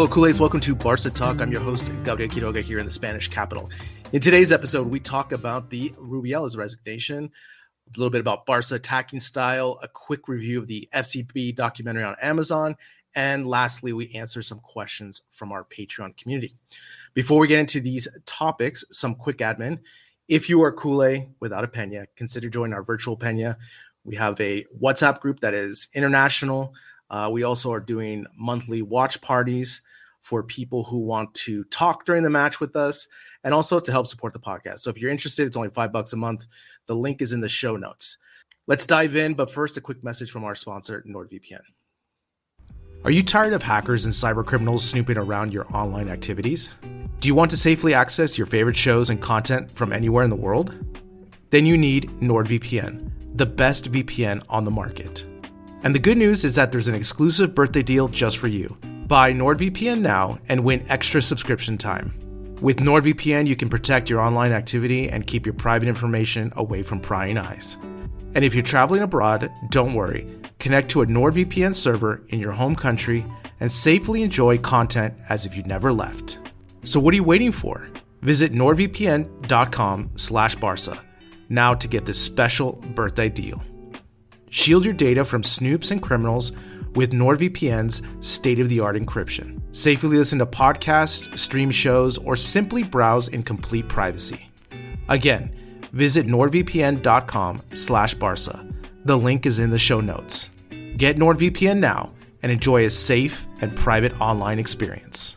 Hello, culés. Welcome to Barca Talk. I'm your host, Gabriel Quiroga, here in the Spanish capital. In today's episode, we talk about the Rubiales resignation, a little bit about Barca attacking style, a quick review of the FCB documentary on Amazon, and lastly, we answer some questions from our Patreon community. Before we get into these topics, some quick admin. If you are culé without a Pena, consider joining our virtual Pena. We have a WhatsApp group that is international. Uh, we also are doing monthly watch parties for people who want to talk during the match with us and also to help support the podcast. So if you're interested, it's only five bucks a month. The link is in the show notes. Let's dive in, but first, a quick message from our sponsor, NordVPN. Are you tired of hackers and cyber criminals snooping around your online activities? Do you want to safely access your favorite shows and content from anywhere in the world? Then you need NordVPN, the best VPN on the market. And the good news is that there's an exclusive birthday deal just for you. Buy NordVPN now and win extra subscription time. With NordVPN, you can protect your online activity and keep your private information away from prying eyes. And if you're traveling abroad, don't worry. Connect to a NordVPN server in your home country and safely enjoy content as if you never left. So what are you waiting for? Visit nordvpn.com slash barca now to get this special birthday deal. Shield your data from snoops and criminals with NordVPN's state of the art encryption. Safely listen to podcasts, stream shows, or simply browse in complete privacy. Again, visit nordvpn.com slash barca. The link is in the show notes. Get NordVPN now and enjoy a safe and private online experience.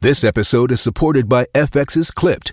This episode is supported by FX's Clipped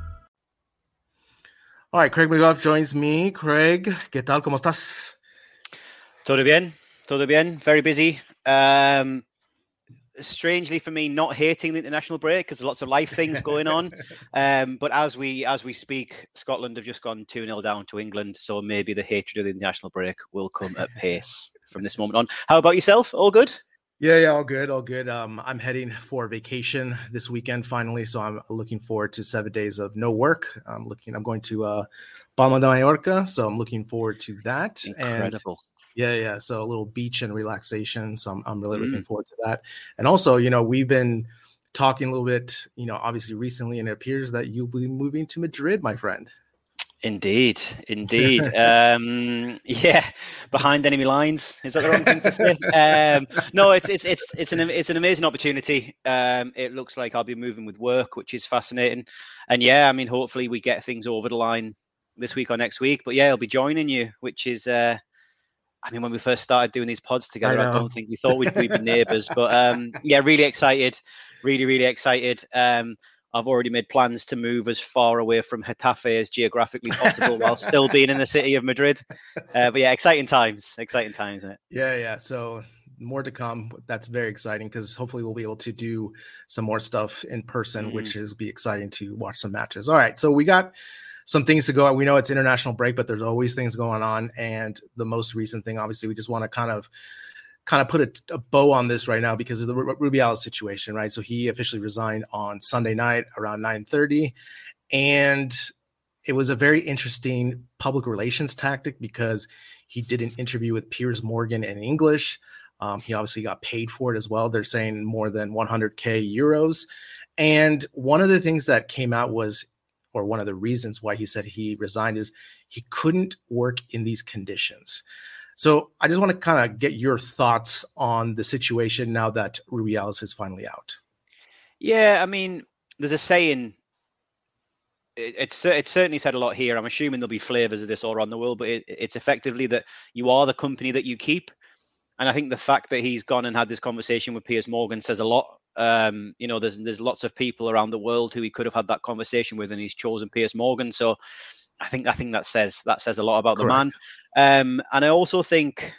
All right, Craig McGough joins me. Craig, ¿qué tal? ¿Cómo estás? Todo bien, todo bien. Very busy. Um, strangely for me, not hating the international break because there's lots of life things going on. Um, but as we as we speak, Scotland have just gone two 0 down to England, so maybe the hatred of the international break will come at pace from this moment on. How about yourself? All good? Yeah, yeah, all good, all good. Um, I'm heading for vacation this weekend finally, so I'm looking forward to seven days of no work. I'm looking. I'm going to uh, Palma de Mallorca, so I'm looking forward to that. Incredible. And yeah, yeah. So a little beach and relaxation. So I'm, I'm really mm. looking forward to that. And also, you know, we've been talking a little bit, you know, obviously recently, and it appears that you'll be moving to Madrid, my friend. Indeed, indeed. um, yeah, behind enemy lines. Is that the wrong thing to say? Um, no, it's it's it's it's an it's an amazing opportunity. Um, it looks like I'll be moving with work, which is fascinating. And yeah, I mean, hopefully we get things over the line this week or next week. But yeah, I'll be joining you, which is uh, I mean, when we first started doing these pods together, I, I don't think we thought we'd, we'd be neighbours. But um, yeah, really excited, really, really excited. Um, I've already made plans to move as far away from Getafe as geographically possible while still being in the city of Madrid. Uh, but yeah, exciting times, exciting times, mate. Yeah, yeah. So more to come. That's very exciting because hopefully we'll be able to do some more stuff in person, mm-hmm. which is be exciting to watch some matches. All right, so we got some things to go. We know it's international break, but there's always things going on. And the most recent thing, obviously, we just want to kind of kind of put a, a, bow on this right now because of the Rubiales situation, right? So he officially resigned on Sunday night around 9:30, and it was a very interesting public relations tactic because he did an interview with Piers Morgan in English. Um, he obviously got paid for it as well. They're saying more than 100k euros. And one of the things that came out was, or one of the reasons why he said he resigned is he couldn't work in these conditions. So I just want to kind of get your thoughts on the situation now that Rubiales is finally out. Yeah, I mean, there's a saying. It, it's it's certainly said a lot here. I'm assuming there'll be flavors of this all around the world, but it, it's effectively that you are the company that you keep. And I think the fact that he's gone and had this conversation with Piers Morgan says a lot. Um, you know, there's there's lots of people around the world who he could have had that conversation with, and he's chosen Piers Morgan. So I think I think that says that says a lot about Correct. the man. Um, and I also think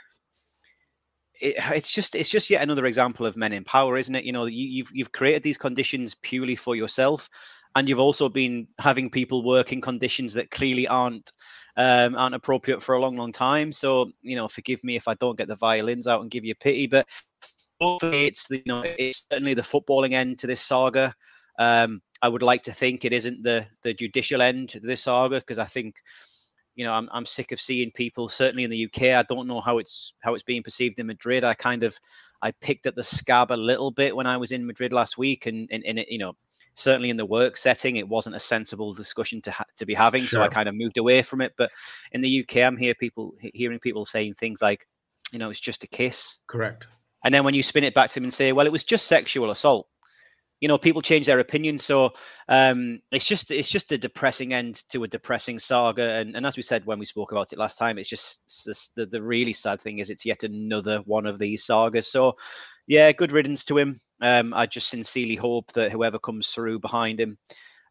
it, it's just it's just yet another example of men in power, isn't it? You know, you, you've you've created these conditions purely for yourself, and you've also been having people work in conditions that clearly aren't um, aren't appropriate for a long, long time. So you know, forgive me if I don't get the violins out and give you pity, but hopefully it's the, you know it's certainly the footballing end to this saga. Um, I would like to think it isn't the the judicial end to this saga because I think you know I'm I'm sick of seeing people certainly in the UK. I don't know how it's how it's being perceived in Madrid. I kind of I picked at the scab a little bit when I was in Madrid last week, and and, and it, you know certainly in the work setting it wasn't a sensible discussion to ha- to be having. Sure. So I kind of moved away from it. But in the UK, I'm here people hearing people saying things like, you know, it's just a kiss. Correct. And then when you spin it back to them and say, well, it was just sexual assault you know people change their opinion. So um, it's just it's just a depressing end to a depressing saga. And, and as we said when we spoke about it last time it's just it's the, the really sad thing is it's yet another one of these sagas. So yeah good riddance to him. Um, i just sincerely hope that whoever comes through behind him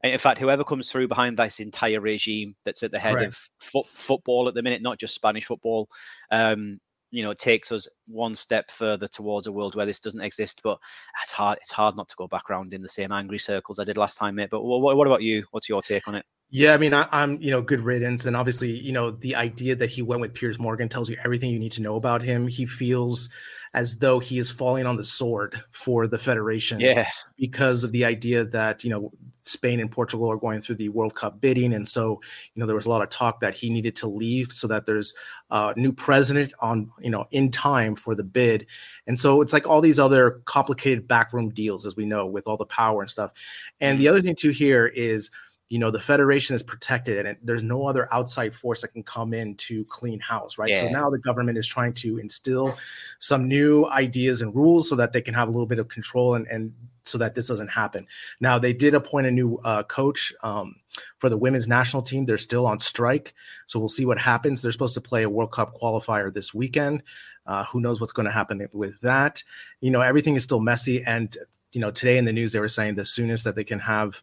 in fact, whoever comes through behind this entire regime that's at the head Correct. of football at the minute, not just Spanish football, um, you know takes us one step further towards a world where this doesn't exist. But it's hard. It's hard not to go back around in the same angry circles I did last time, mate. But what, what about you? What's your take on it? Yeah, I mean, I, am you know good riddance, and obviously, you know, the idea that he went with Piers Morgan tells you everything you need to know about him. He feels as though he is falling on the sword for the federation. Yeah. Because of the idea that, you know, Spain and Portugal are going through the World Cup bidding. And so, you know, there was a lot of talk that he needed to leave so that there's a new president on, you know, in time for the bid. And so it's like all these other complicated backroom deals, as we know, with all the power and stuff. And the mm-hmm. other thing too here is you know the federation is protected and it, there's no other outside force that can come in to clean house right? Yeah. so now the government is trying to instill some new ideas and rules so that they can have a little bit of control and, and so that this doesn't happen. Now they did appoint a new uh, coach um, for the women's national team. They're still on strike. So we'll see what happens. They're supposed to play a world cup qualifier this weekend. Uh, who knows what's going to happen with that? You know everything is still messy and you know today in the news they were saying the soonest that they can have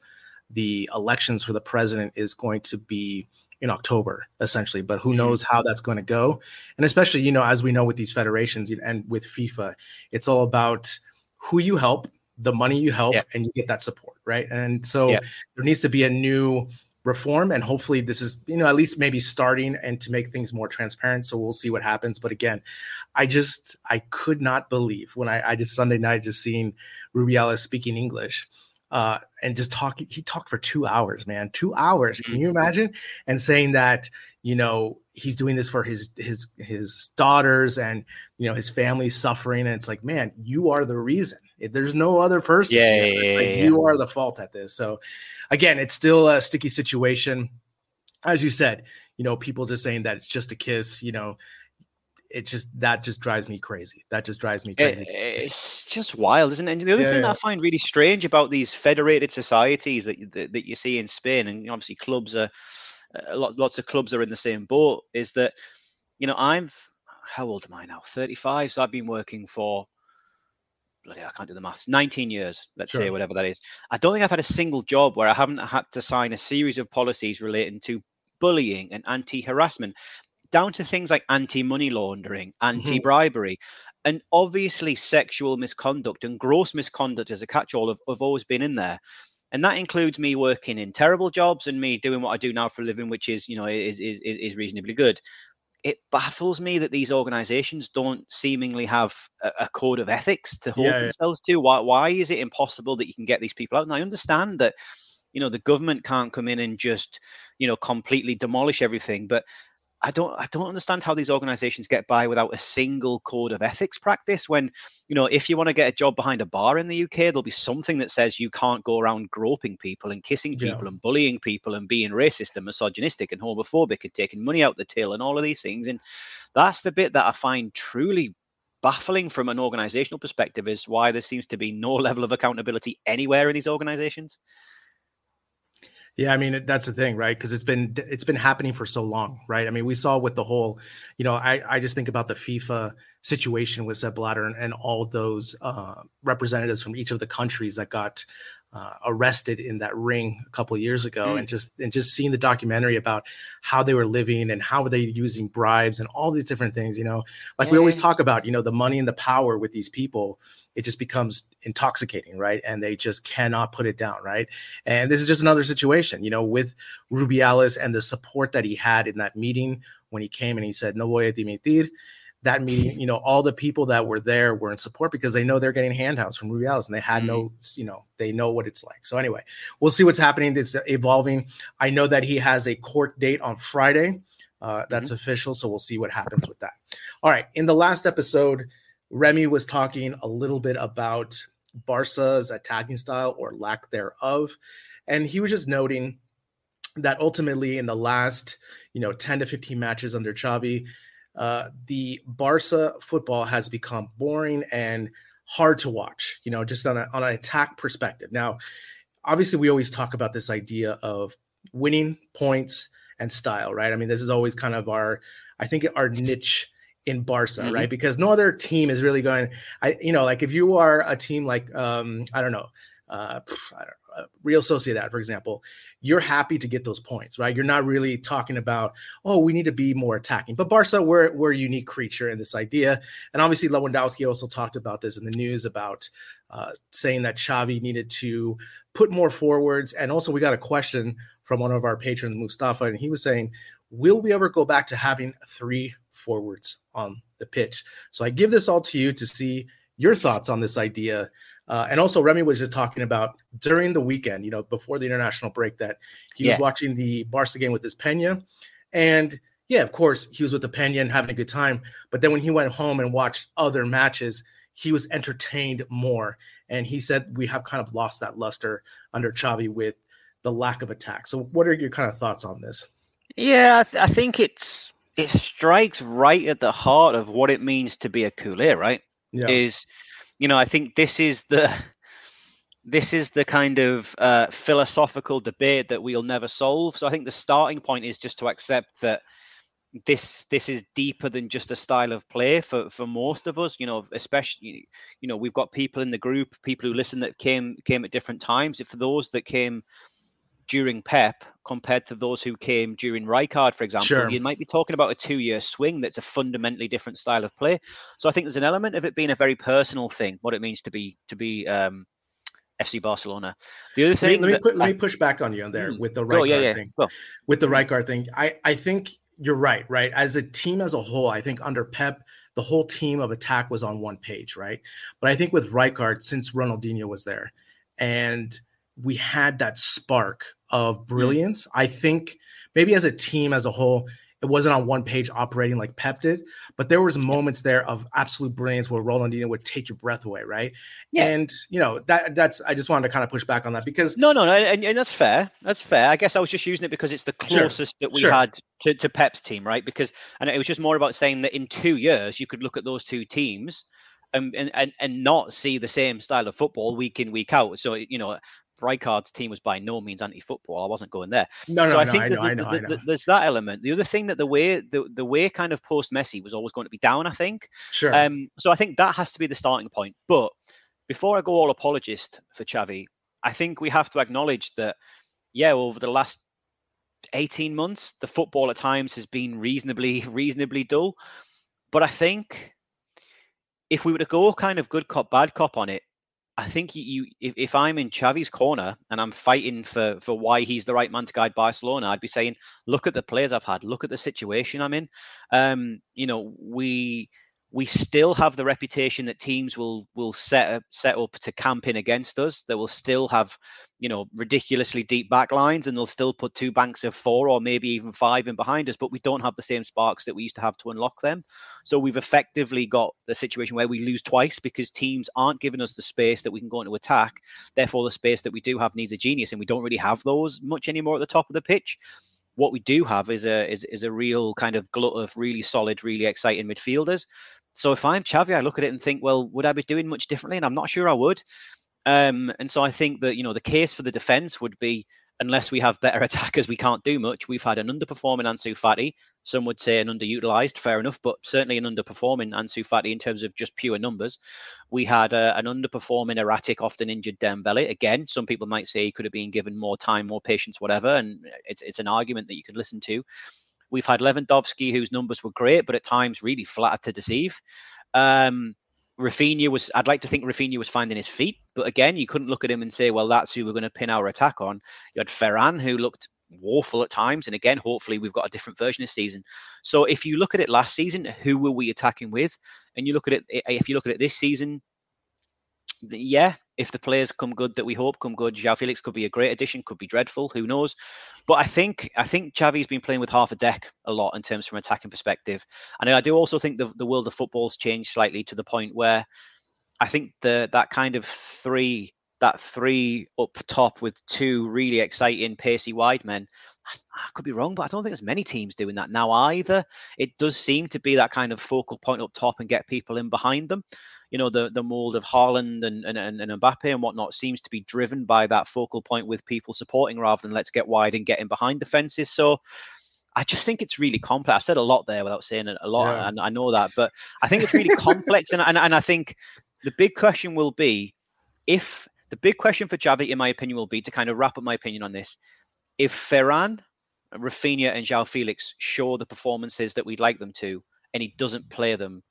the elections for the president is going to be in October, essentially. But who mm-hmm. knows how that's going to go? And especially, you know, as we know with these federations and with FIFA, it's all about who you help, the money you help, yeah. and you get that support, right? And so yeah. there needs to be a new reform and hopefully this is you know at least maybe starting and to make things more transparent so we'll see what happens but again i just i could not believe when i, I just sunday night just seeing rubiales speaking english uh, and just talking. He talked for two hours, man, two hours. Can you mm-hmm. imagine? And saying that you know he's doing this for his his his daughters and you know his family's suffering, and it's like, man, you are the reason. There's no other person. Yeah, yeah, yeah, like, yeah, you are the fault at this. So, again, it's still a sticky situation. As you said, you know, people just saying that it's just a kiss. You know, it just that just drives me crazy. That just drives me crazy. It, it's just wild, isn't it? And the other yeah, thing yeah. that I find really strange about these federated societies that that, that you see in Spain, and obviously clubs are, uh, lots lots of clubs are in the same boat, is that you know I'm how old am I now? 35. So I've been working for bloody I can't do the maths. 19 years, let's sure. say, whatever that is. I don't think I've had a single job where I haven't had to sign a series of policies relating to bullying and anti-harassment, down to things like anti-money laundering, mm-hmm. anti-bribery. Mm-hmm. And obviously, sexual misconduct and gross misconduct as a catch-all have, have always been in there and that includes me working in terrible jobs and me doing what I do now for a living, which is you know is is is reasonably good it baffles me that these organizations don't seemingly have a, a code of ethics to hold yeah, themselves yeah. to. Why, why is it impossible that you can get these people out? And I understand that, you know, the government can't come in and just, you know, completely demolish everything, but I don't I don't understand how these organizations get by without a single code of ethics practice when you know if you want to get a job behind a bar in the UK there'll be something that says you can't go around groping people and kissing people yeah. and bullying people and being racist and misogynistic and homophobic and taking money out the till and all of these things and that's the bit that I find truly baffling from an organizational perspective is why there seems to be no level of accountability anywhere in these organizations. Yeah, I mean that's the thing, right? Because it's been it's been happening for so long, right? I mean, we saw with the whole, you know, I I just think about the FIFA situation with Sepp Blatter and, and all those uh, representatives from each of the countries that got uh, arrested in that ring a couple of years ago mm. and just and just seeing the documentary about how they were living and how were they using bribes and all these different things you know like yeah. we always talk about you know the money and the power with these people it just becomes intoxicating right and they just cannot put it down right and this is just another situation you know with rubiales and the support that he had in that meeting when he came and he said no voy a dimitir that meeting, you know, all the people that were there were in support because they know they're getting handouts from Rubiales and they had mm. no, you know, they know what it's like. So anyway, we'll see what's happening. It's evolving. I know that he has a court date on Friday. Uh, that's mm-hmm. official. So we'll see what happens with that. All right. In the last episode, Remi was talking a little bit about Barca's attacking style or lack thereof. And he was just noting that ultimately in the last, you know, 10 to 15 matches under Xavi, uh, the Barca football has become boring and hard to watch, you know, just on, a, on an attack perspective. Now, obviously, we always talk about this idea of winning points and style, right? I mean, this is always kind of our, I think, our niche in Barca, mm-hmm. right? Because no other team is really going. I, you know, like if you are a team like, um, I don't know, uh, I don't uh, Real Sociedad, for example, you're happy to get those points, right? You're not really talking about, oh, we need to be more attacking. But Barca, we're, we're a unique creature in this idea. And obviously, Lewandowski also talked about this in the news about uh, saying that Xavi needed to put more forwards. And also, we got a question from one of our patrons, Mustafa, and he was saying, will we ever go back to having three forwards on the pitch? So I give this all to you to see your thoughts on this idea. Uh, and also, Remi was just talking about during the weekend, you know, before the international break, that he yeah. was watching the Barca game with his Pena. And yeah, of course, he was with the Pena and having a good time. But then when he went home and watched other matches, he was entertained more. And he said, We have kind of lost that luster under Xavi with the lack of attack. So, what are your kind of thoughts on this? Yeah, I, th- I think it's it strikes right at the heart of what it means to be a culé, right? Yeah. Is you know, I think this is the this is the kind of uh, philosophical debate that we'll never solve. So I think the starting point is just to accept that this this is deeper than just a style of play for for most of us you know especially you know we've got people in the group people who listen that came came at different times if for those that came during Pep compared to those who came during Rijkaard, for example, sure. you might be talking about a two-year swing that's a fundamentally different style of play. So I think there's an element of it being a very personal thing, what it means to be to be um, FC Barcelona. The other thing, let me, let me, put, let me push back on you on there mm, with the Rijkaard oh, yeah, yeah. thing. Well, with the Rijkaard thing, I I think you're right. Right, as a team as a whole, I think under Pep. The whole team of attack was on one page, right? But I think with Rijkaard, since Ronaldinho was there, and we had that spark of brilliance. Mm. I think maybe as a team as a whole, it wasn't on one page operating like Pep did, but there was moments there of absolute brilliance where Ronaldinho would take your breath away, right? Yeah. And you know that that's I just wanted to kind of push back on that because no, no, no, and, and that's fair. That's fair. I guess I was just using it because it's the closest sure, that we sure. had to, to Pep's team, right? Because and it was just more about saying that in two years you could look at those two teams and, and and not see the same style of football week in week out. So you know Rijkaard's team was by no means anti-football. I wasn't going there. No, no, so I no, think I know, the- I know, the- I know. there's that element. The other thing that the way the, the way kind of post Messi was always going to be down. I think. Sure. Um, so I think that has to be the starting point. But before I go all apologist for Xavi, I think we have to acknowledge that, yeah, over the last 18 months, the football at times has been reasonably, reasonably dull. But I think if we were to go kind of good cop, bad cop on it, I think you, if, if I'm in Xavi's corner and I'm fighting for for why he's the right man to guide Barcelona, I'd be saying, look at the players I've had, look at the situation I'm in. Um, you know, we we still have the reputation that teams will will set up, set up to camp in against us. They will still have, you know, ridiculously deep back lines, and they'll still put two banks of four or maybe even five in behind us. But we don't have the same sparks that we used to have to unlock them. So we've effectively got the situation where we lose twice because teams aren't giving us the space that we can go into attack. Therefore, the space that we do have needs a genius, and we don't really have those much anymore at the top of the pitch what we do have is a is, is a real kind of glut of really solid, really exciting midfielders. So if I'm Xavi, I look at it and think, well, would I be doing much differently? And I'm not sure I would. Um, and so I think that you know the case for the defense would be unless we have better attackers, we can't do much. We've had an underperforming Ansu Fati. Some would say an underutilized, fair enough, but certainly an underperforming Ansu Fati in terms of just pure numbers. We had uh, an underperforming, erratic, often injured Dembele. Again, some people might say he could have been given more time, more patience, whatever, and it's it's an argument that you could listen to. We've had Lewandowski, whose numbers were great, but at times really flattered to deceive. Um, Rafinha was, I'd like to think Rafinha was finding his feet, but again, you couldn't look at him and say, well, that's who we're going to pin our attack on. You had Ferran, who looked woeful at times. And again, hopefully, we've got a different version this season. So if you look at it last season, who were we attacking with? And you look at it, if you look at it this season, yeah, if the players come good that we hope come good, João Felix could be a great addition, could be dreadful, who knows? But I think I think Xavi's been playing with half a deck a lot in terms from attacking perspective, and I do also think the the world of football's changed slightly to the point where I think the that kind of three that three up top with two really exciting pacey wide men. I could be wrong, but I don't think there's many teams doing that now either. It does seem to be that kind of focal point up top and get people in behind them you know the the mold of Haaland and, and and and Mbappe and whatnot seems to be driven by that focal point with people supporting rather than let's get wide and get in behind the fences. So I just think it's really complex. I said a lot there without saying a lot, Yeah. and I know that, but I think it's really complex, and, and and I think the big question will be if the big question for Xavi, in my opinion, will be to kind of wrap up my opinion on this. If Ferran, Rafinha, and João Felix show the performances that we'd like them to, and he doesn't play them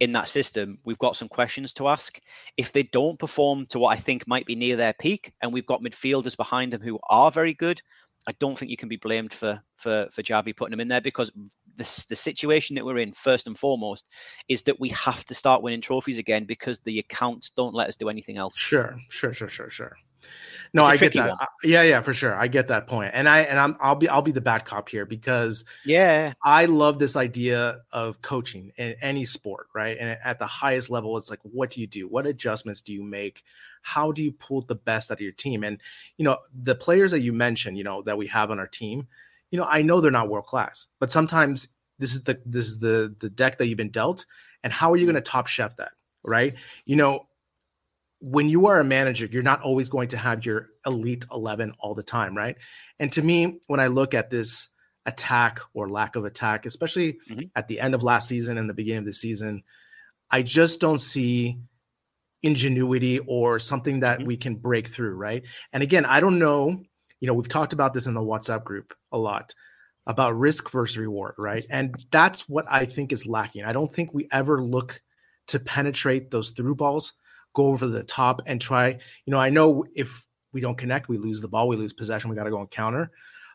in that system, we've got some questions to ask. If they don't perform to what I think might be near their peak, and we've got midfielders behind them who are very good, I don't think you can be blamed for for for Xavi putting them in there because the the situation that we're in first and foremost is that we have to start winning trophies again because the accounts don't let us do anything else. Sure, sure, sure, sure, sure. No, I get that. I- yeah, yeah, for sure. I get that point. And I and I'm I'll be I'll be the bad cop here because Yeah, I love this idea of coaching in any sport, right? And at the highest level, it's like, what do you do? What adjustments do you make? How do you pull the best out of your team? And you know, the players that you mentioned, you know, that we have on our team, you know, I know they're not world class, but sometimes this is the this is the the deck that you've been dealt, and how are you going to top chef that, right? You know, when you are a manager, you're not always going to have your elite 11 all the time, right? And to me, when I look at this attack or lack of attack, especially Mhm. at the end of last season and the beginning of the season, I just don't see ingenuity or something that Mhm. we can break through, right? And again, I don't know, you know, we've talked about this in the WhatsApp group a lot about risk versus reward, right? And that's what I think is lacking. I don't think we ever look to penetrate those through balls, go over the top and try, you know, I know if we don't connect, we lose the ball, we lose possession, we got to go on counter.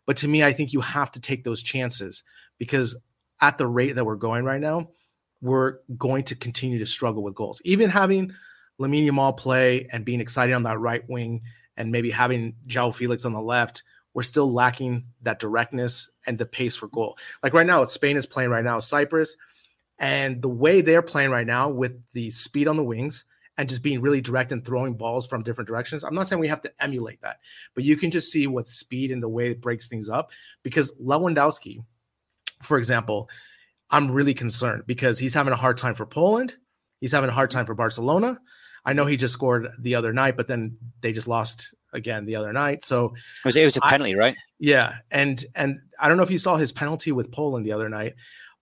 But to me, I think you have to take those chances because at the rate that we're going right now, we're going to continue to struggle with goals. Even having Lamine Yamal play and being excited on that right wing and maybe having João Felix on the left, we're still lacking that directness and the pace for goal. Like right now, Spain is playing right now, Cyprus, and the way they're playing right now with the speed on the wings and just being really direct and throwing balls from different directions. I'm not saying we have to emulate that, but you can just see with speed and the way it breaks things up. Because Lewandowski, for example, I'm really concerned because he's having a hard time for Poland. He's having a hard time for Barcelona. I know he just scored the other night, but then they just lost again the other night. So it was, it was a penalty, I, right? Yeah, and and I don't know if you saw his penalty with Poland the other night,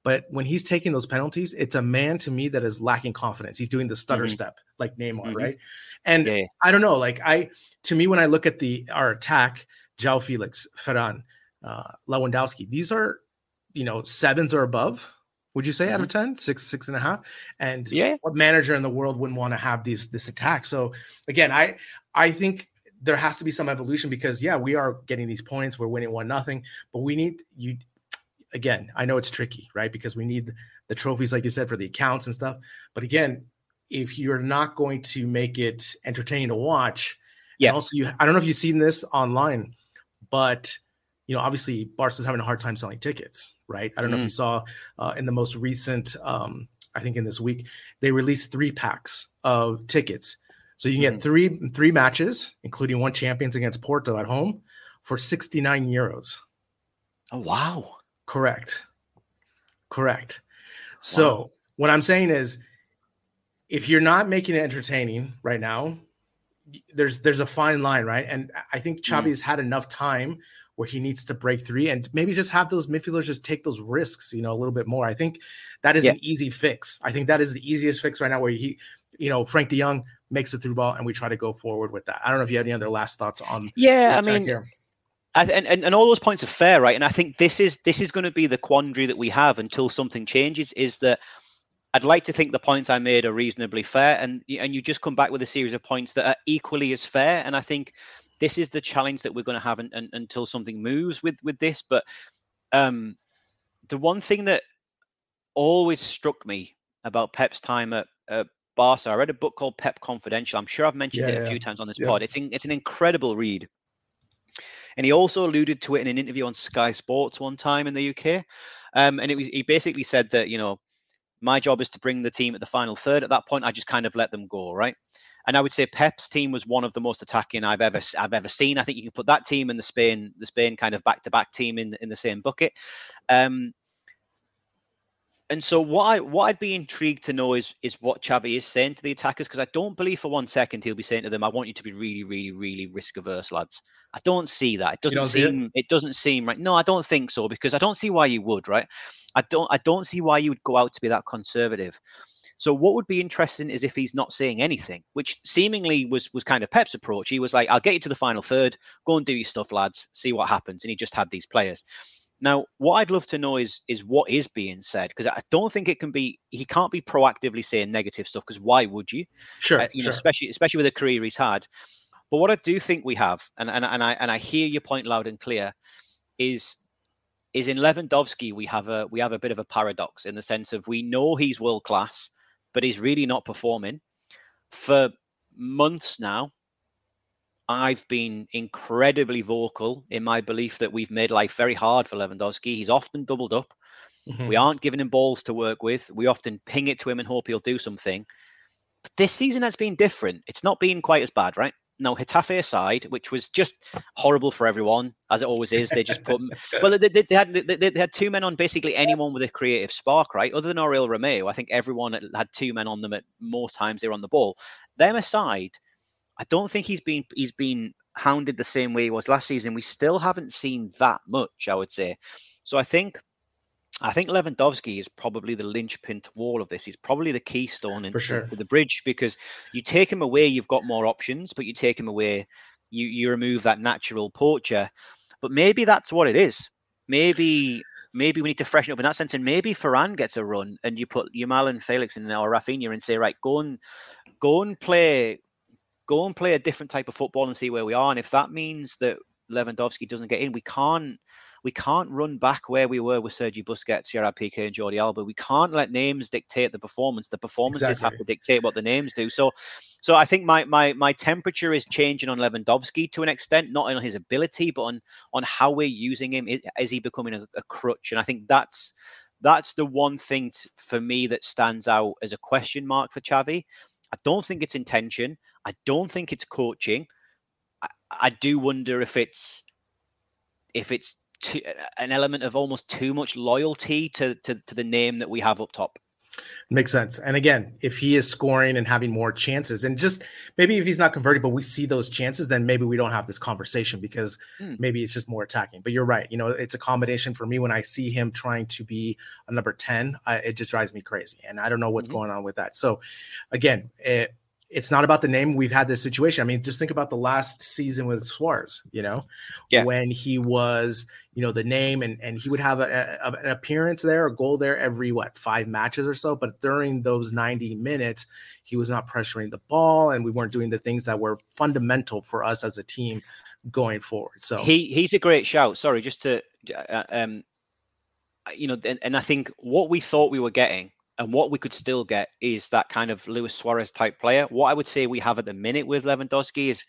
but when he's taking those penalties, it's a man to me that is lacking confidence. He's doing the stutter mm-hmm. step like Neymar, mm-hmm. right? And yeah. I don't know, like I to me when I look at the our attack, João Felix, Ferran, uh, Lewandowski, these are you know sevens or above. Would you say mm-hmm. out of 10 six six and a half and yeah what manager in the world wouldn't want to have these this attack so again i i think there has to be some evolution because yeah we are getting these points we're winning one nothing but we need you again, I know it's tricky, right? Because we need the trophies, like you said, for the accounts and stuff. But again, if you're not going to make it entertaining to watch, yeah. also you, I don't know if you've seen this online, but you know, obviously Barca's having a hard time selling tickets, right? I don't mm. know if you mm. saw uh, in the most recent, um, I think in this week, they released three packs of tickets. So you can get mm. three three matches, including one champions against Porto at home, for 69 euros. Oh wow. Correct. Correct. So what I'm saying is if you're not making it entertaining right now, there's there's a fine line, right? And I think. Xavi's mm. had enough time where he needs to break three and maybe just have those midfielders just take those risks, you know, a little bit more. I think that is yeah. an easy fix. I think that is the easiest fix right now where he, you know, Frank de Jong makes the through ball and we try to go forward with that. I don't know if you have any other last thoughts on Yeah, I mean here and, and and all those points are fair, right? And I think this is this is going to be the quandary that we have until something changes. Is that I'd like to think the points I made are reasonably fair, and and you just come back with a series of points that are equally as fair. And I think this is the challenge that we're going to have in, in, until something moves with with this. But um, the one thing that always struck me about Pep's time at, at Barca, I read a book called Pep Confidential. I'm sure I've mentioned yeah, it a yeah. few times on this yeah. pod. It's in, it's an incredible read. And he also alluded to it in an interview on Sky Sports one time in the UK. Um, and it was he basically said that, you know, my job is to bring the team at the final third. At that point, I just kind of let them go, right? And I would say Pep's team was one of the most attacking I've ever I've ever seen. I think you can put that team and the Spain the Spain kind of back to back team in in the same bucket. Um, and so what I what I'd be intrigued to know is is what Xavi is saying to the attackers because I don't believe for one second he'll be saying to them, "I want you to be really, really, really risk averse, lads." I don't see that. It doesn't seem it? it? doesn't seem right. No, I don't think so because I don't see why you would, right? I don't I don't see why you would go out to be that conservative. So what would be interesting is if he's not saying anything, which seemingly was was kind of Pep's approach. He was like, "I'll get you to the final third. Go and do your stuff, lads. See what happens." And he just had these players. Now, what I'd love to know is is what is being said because I don't think it can be. He can't be proactively saying negative stuff because why would you? Sure, uh, you sure. know, especially especially with the career he's had. But what I do think we have, and and, and I and I hear your point loud and clear, is is in Lewandowski we have a we have a bit of a paradox in the sense of we know he's world class, but he's really not performing. For months now, I've been incredibly vocal in my belief that we've made life very hard for Lewandowski. He's often doubled up. Mm-hmm. We aren't giving him balls to work with. We often ping it to him and hope he'll do something. But this season has been different. It's not been quite as bad, right? No, Getafe aside, which was just horrible for everyone, as it always is. They just put, well, they, they, had they, they, had two men on basically anyone with a creative spark, right? Other than Oriol Romeu, I think everyone had two men on them at most times they were on the ball. Them aside, I don't think he's been he's been hounded the same way he was last season. We still haven't seen that much, I would say. So I think I think Lewandowski is probably the linchpin to all of this. He's probably the keystone into sure. the bridge because you take him away, you've got more options, but you take him away, you you remove that natural poacher. But maybe that's what it is. Maybe maybe we need to freshen up in that sense, and maybe Ferran gets a run, and you put Yamal and Felix in there or Rafinha and say, right, go and go and play go and play a different type of football and see where we are. And if that means that Lewandowski doesn't get in, we can't we can't run back where we were with Sergi Busquets, Gerard Piqué, and Jordi Alba. We can't let names dictate the performance. The performances exactly. have to dictate what the names do. So, so I think my my my temperature is changing on Lewandowski to an extent, not on his ability, but on on how we're using him. Is, is he becoming a, a, crutch? And I think that's that's the one thing t- for me that stands out as a question mark for Xavi. I don't think it's intention. I don't think it's coaching. I, I do wonder if it's if it's too, an element of almost too much loyalty to, to to the name that we have up top. Makes sense. And again, if he is scoring and having more chances, and just maybe if he's not converted, but we see those chances, then maybe we don't have this conversation because hmm. maybe it's just more attacking. But you're right. You know, it's a combination for me when I see him trying to be a number 10, I, it just drives me crazy. And I don't know what's mm-hmm. going on with that. So again, it, it's not about the name. We've had this situation. I mean, just think about the last season with Suarez, you know, yeah. when he was, you know, the name and, and he would have a, a, an appearance there, a goal there every, what, five matches or so. But during those 90 minutes, he was not pressuring the ball and we weren't doing the things that were fundamental for us as a team going forward. So he he's a great shout. Sorry, just to, uh, um, you know, and, and I think what we thought we were getting and what we could still get is that kind of Luis Suarez type player. What I would say we have at the minute with Lewandowski is,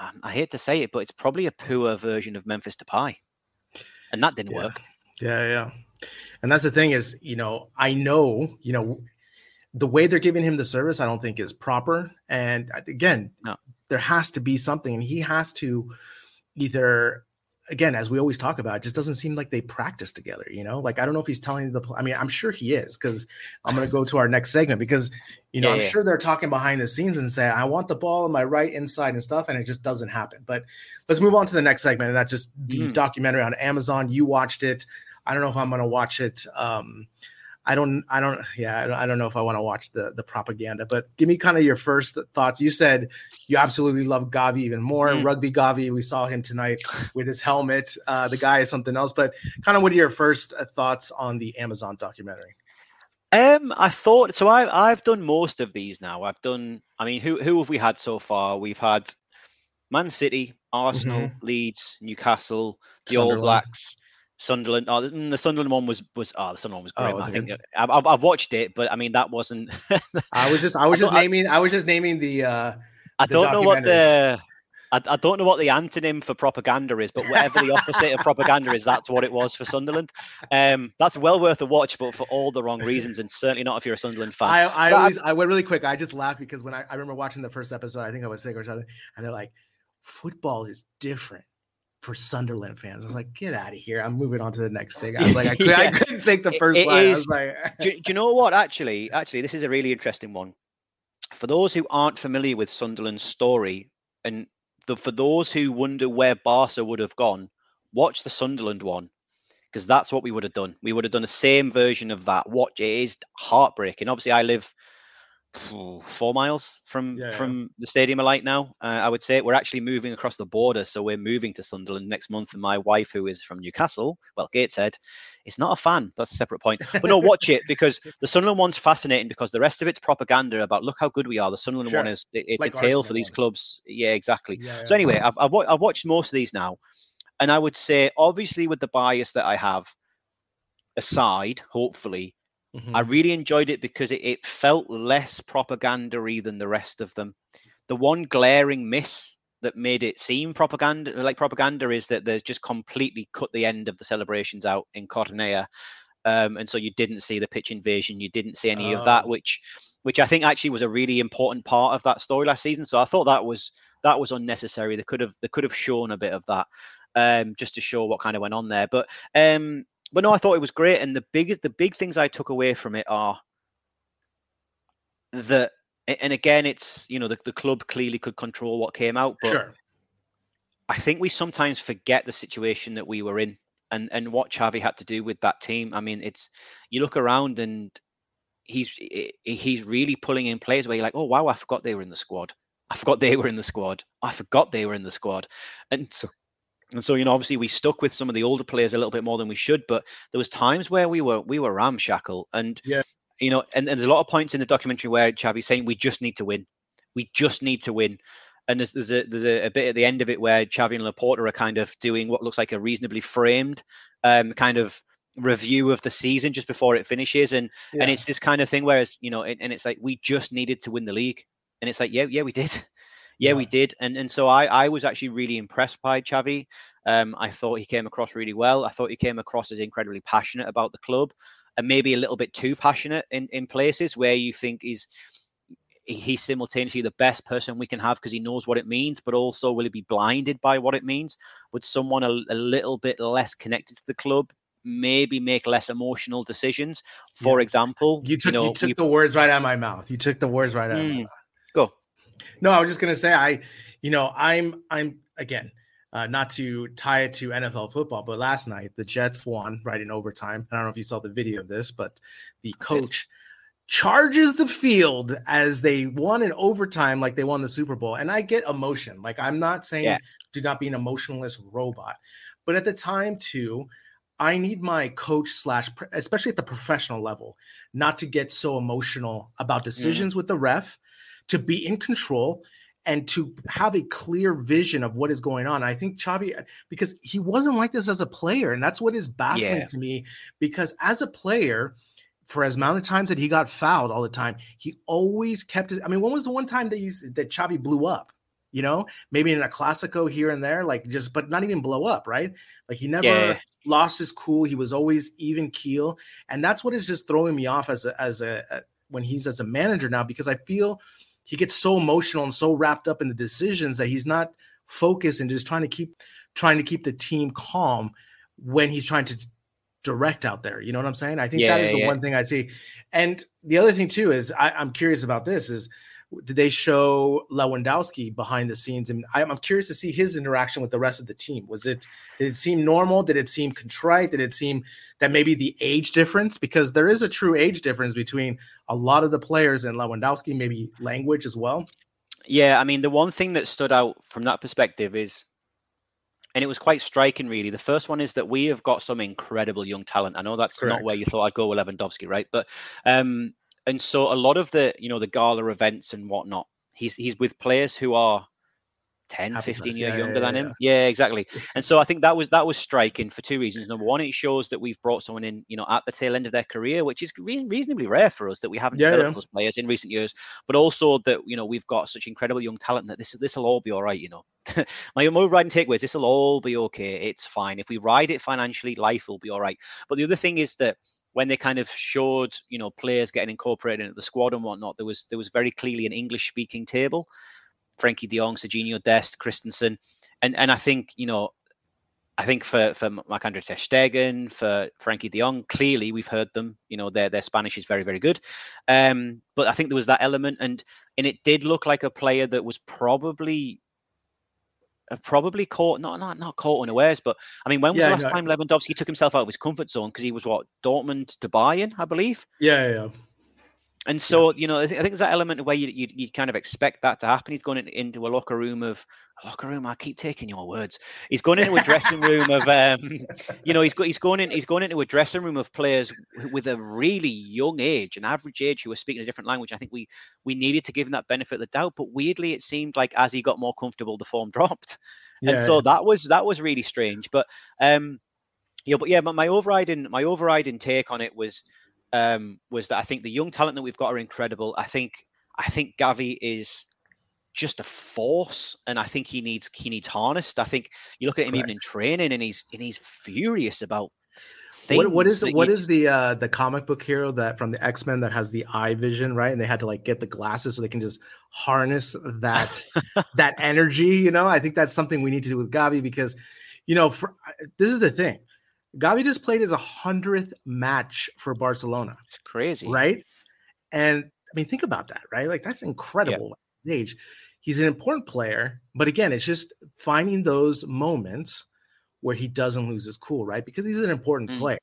um, I hate to say it, but it's probably a poor version of Memphis Depay, and that didn't yeah. work. Yeah, yeah, and that's the thing is, you know, I know, you know, the way they're giving him the service, I don't think is proper. And uh, again, no. there has to be something, and he has to either again, as we always talk about, it just doesn't seem like they practice together. You know, like I don't know if he's telling the. I mean, I'm sure he is because I'm going to go to our next segment because you know yeah, I'm yeah. sure they're talking behind the scenes and saying I want the ball in my right inside and stuff, and it just doesn't happen. But let's move on to the next segment, and that's just the mm. documentary on Amazon. You watched it. I don't know if I'm going to watch it. Um, I don't, I don't, yeah, I don't, I don't know if I want to watch the the propaganda, but give me kind of your first thoughts. You said you absolutely love Gavi even more. Mm. Rugby Gavi, we saw him tonight with his helmet. Uh, the guy is something else, but kind of what are your first uh, thoughts on the Amazon documentary? Um, I thought so. I I've done most of these now. I've done. I mean, who who have we had so far? We've had Man City, Arsenal, mm-hmm. Leeds, Newcastle, the All Blacks. Sunderland. Oh, the Sunderland one was was oh, the Sunderland one was great. Oh, was I think I've, I've watched it, but I mean that wasn't. I was just I was just naming I, I, was just naming the. uh I the don't know what the. I, I, don't know what the antonym for propaganda is, but whatever the opposite of propaganda is, that's what it was for Sunderland. Um, that's well worth a watch, but for all the wrong reasons, and certainly not if you're a Sunderland fan. I, I always, I went really quick. I just laughed because when I, I remember watching the first episode, I think I was sick or something, and they're like, "Football is different." For Sunderland fans. I was like, get out of here. I'm moving on to the next thing. I was like, I, could, yeah. I couldn't take the first it, line. Is, I was like, do, do, you know what? Actually, actually, this is a really interesting one. For those who aren't familiar with Sunderland's story, and the, for those who wonder where Barca would have gone, watch the Sunderland one because that's what we would have done. We would have done the same version of that. Watch it is heartbreaking. Obviously, I live four miles from yeah, from yeah. the stadium of light now uh, i would say. We're actually moving across the border so we're moving to sunderland next month and my wife who is from newcastle well gateshead is not a fan. That's a separate point. But no watch it because the sunderland one's fascinating because the rest of it's propaganda about look how good we are. The sunderland sure. one is it, it's like a tale for these clubs. Yeah exactly. Yeah, so anyway I've, I've, I've watched most of these now and i would say obviously with the bias that i have aside hopefully Mm-hmm. I really enjoyed it because it, it felt less propaganda than the rest of them. The one glaring miss that made it seem propaganda like propaganda is that they just completely cut the end of the celebrations out in Cornellà. Um, and so you didn't see the pitch invasion, you didn't see any oh. of that, oh. which which I think actually was a really important part of that story last season. So I thought that was that was unnecessary. They could have they could have shown a bit of that um, just to show what kind of went on there. But um, but no, I thought it was great. And the biggest, the big things I took away from it are that, and again, it's you know the, the club clearly could control what came out, but sure. I think we sometimes forget the situation that we were in and and what Xavi had to do with that team. I mean, it's you look around and he's he's really pulling in players where you're like, oh wow, I forgot they were in the squad. I forgot they were in the squad. I forgot they were in the squad. And so and so, you know, obviously we stuck with some of the older players a little bit more than we should, but there was times where we were we were ramshackle. And yeah, you know, and, and there's a lot of points in the documentary where Xavi's saying we just need to win. We just need to win. And there's there's a there's a, a bit at the end of it where Xavi and Laporta are kind of doing what looks like a reasonably framed um, kind of review of the season just before it finishes. And yeah. and it's this kind of thing whereas, you know, and, and it's like we just needed to win the league. And it's like, yeah, yeah, we did. Yeah, we did, and and so I I was actually really impressed by Xavi. Um, I thought he came across really well. I thought he came across as incredibly passionate about the club, and maybe a little bit too passionate in in places where you think he's he's simultaneously the best person we can have because he knows what it means, but also will he be blinded by what it means? Would someone a, a little bit less connected to the club maybe make less emotional decisions. For yeah. example, you took you, know, you took the words right out of my mouth. You took the words right out. Mm. No, I was just gonna say I, you know, I'm I'm again. Uh, not to tie it to NFL football, but last night the Jets won right in overtime. I don't know if you saw the video of this, but the coach charges the field as they won in overtime, like they won the Super Bowl. And I get emotion. Like I'm not saying yeah. do not be an emotionless robot, but at the time too, I need my coach slash, especially at the professional level, not to get so emotional about mm. decisions mm. with the ref, to be in control and to have a clear vision of what is going on. I think Xavi, because he wasn't like this as a player, and that's what is baffling yeah. to me. Because as a player, for as amount of times that he got fouled all the time, he always kept his. I mean, when was the one time that you that Xavi blew up? You know, maybe in a Classico here and there, like just, but not even blow up, right? Like he never yeah. lost his cool. He was always even keel, and that's what is just throwing me off as a, as a, a when he's as a manager now because I feel he gets so emotional and so wrapped up in the decisions that he's not focused and just trying to keep trying to keep the team calm when he's trying to direct out there. You know what I'm saying? I think yeah, that is the yeah. one thing I see. And the other thing too is I, I'm curious about this is did they show Lewandowski behind the scenes? And I'm curious to see his interaction with the rest of the team. Was it did it seem normal? Did it seem contrite? Did it seem that maybe the age difference? Because there is a true age difference between a lot of the players and Lewandowski, maybe language as well. Yeah, I mean, the one thing that stood out from that perspective is, and it was quite striking, really. The first one is that we have got some incredible young talent. I know that's Correct. not where you thought I'd go with Lewandowski, right? But um, and so a lot of the you know the gala events and whatnot he's he's with players who are 10 Happy 15 years yeah, younger yeah, than him. yeah. yeah. exactly. And so i think that was that was striking for two reasons. Number one it shows that we've brought someone in you know at the tail end of their career which is re- reasonably rare for us that we haven't developed those players in recent years. But also that you know we've got such incredible young talent that this this will all be all right you know. My overriding takeaway is this will all be okay. It's fine. If we ride it financially life will be all right. But the other thing is that when they kind of showed you know players getting incorporated into the squad and whatnot, there was there was very clearly an English speaking table. Frenkie De Jong, Serginho Dest, Christensen, and and I think you know, I think for for Marc-Andre Ter Stegen, for Frenkie De Jong, clearly we've heard them. You know, their their Spanish is very very good. Um, but I think there was that element, and and it did look like a player that was probably probably caught not not not caught unawares, but I mean, when was yeah, the last no. time Lewandowski took himself out of his comfort zone because he was what Dortmund to Bayern, I believe. Yeah, yeah. And so, yeah. you know, I, think there's that element where you, you, you kind of expect that to happen. He's going in, into a locker room of a locker room. I keep taking your words. He's going into a dressing room of, um, you know, he's got he's going in he's going into a dressing room of players with a really young age, an average age, who are speaking a different language. I think we we needed to give him that benefit of the doubt, but weirdly, it seemed like as he got more comfortable, the form dropped, yeah, and so yeah. that was that was really strange. But um, yeah, but yeah, but my overriding my overriding take on it was um, was that I think the young talent that we've got are incredible. I think I think Gavi is just a force, and I think he needs he needs harnessed. I think you look at him Correct. even in training, and he's and he's furious about. What, what is what you, is the uh the comic book hero that from the X Men that has the eye vision right and they had to like get the glasses so they can just harness that that energy you know I think that's something we need to do with Gavi because you know for, this is the thing Gavi just played his 100th match for Barcelona. It's crazy. Right? And I mean, think about that, right? Like, that's incredible yeah. age. He's an important player, but again, it's just finding those moments where he doesn't lose his cool, right? Because he's an important mm. player.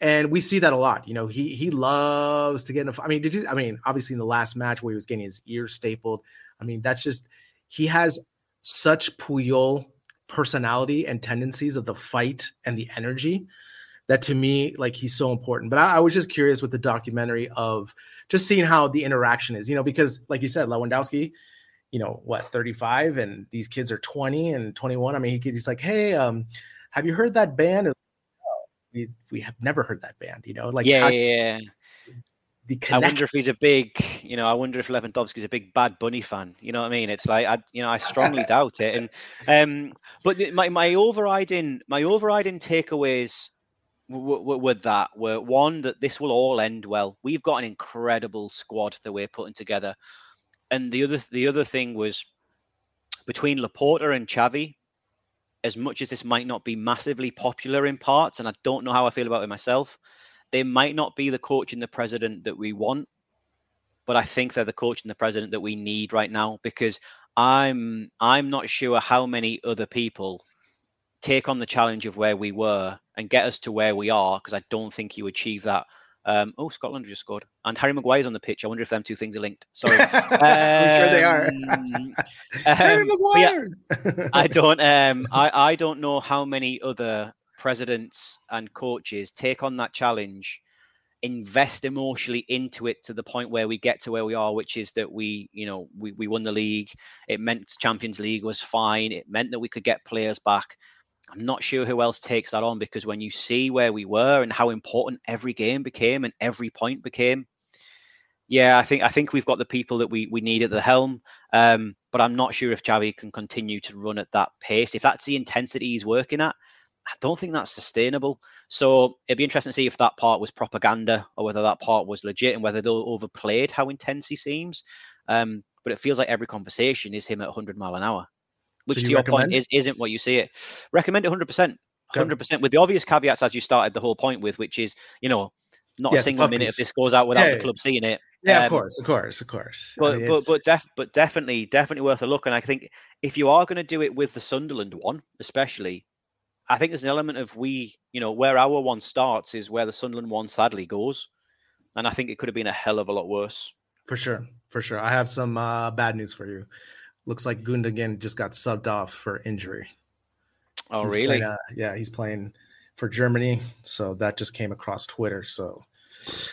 And we see that a lot. You know, he he loves to get in a, I mean, did you I mean, obviously in the last match where he was getting his ear stapled, I mean, that's just he has such Puyol personality and tendencies of the fight and the energy that to me like he's so important. But I, I, was just curious with the documentary of just seeing how the interaction is you know because like you said lewandowski you know what 35 and these kids are 20 and 21 i mean he, he's like hey um have you heard that band? We, we have never heard that band you know like yeah, how, yeah, yeah the connection. I wonder if he's a big, you know, I wonder if Lewandowski's a big Bad Bunny fan. You know what I mean? It's like I, you know, I strongly doubt it. And um, but my my overriding my overriding takeaways with that were one that this will all end well. We've got an incredible squad that we're putting together, and the other the other thing was between Laporta and Xavi. as much as this might not be massively popular in parts, and I don't know how I feel about it myself, they might not be the coach and the president that we want, but I think they're the coach and the president that we need right now because I'm I'm not sure how many other people take on the challenge of where we were and get us to where we are because I don't think you achieve that. Um, oh, Scotland just scored, and Harry Maguire's on the pitch. I wonder if them two things are linked. Sorry, um, I'm sure they are. um, Harry yeah, I don't. Um, I I don't know how many other presidents and coaches take on that challenge, invest emotionally into it to the point where we get to where we are, which is that we, you know, we, we won the league. It meant Champions League was fine. It meant that we could get players back. I'm not sure who else takes that on because when you see where we were and how important every game became and every point became, yeah, I think I think we've got the people that we we need at the helm. Um, but I'm not sure if Xavi can continue to run at that pace. If that's the intensity he's working at, I don't think that's sustainable. So it'd be interesting to see if that part was propaganda or whether that part was legit and whether they overplayed how intense he seems. Um, but it feels like every conversation is him at 100 mile an hour, which So to your recommend? point is isn't what you see it. Recommend it 100. percent 100 percent with the obvious caveats as you started the whole point with, which is you know not Yes, a single minute of this goes out without Yeah, the club seeing it. Yeah, Um, of course, of course, of course. I but mean, but but def, but definitely definitely worth a look. And I think if you are going to do it with the Sunderland one, especially, I think there's an element of we, you know, where our one starts is where the Sunderland one sadly goes, and I think it could have been a hell of a lot worse. For sure, for sure. I have some uh, bad news for you. Looks like Gundogan just got subbed off for injury. Oh He's really? playing, uh, yeah, he's playing for Germany. So that just came across Twitter. So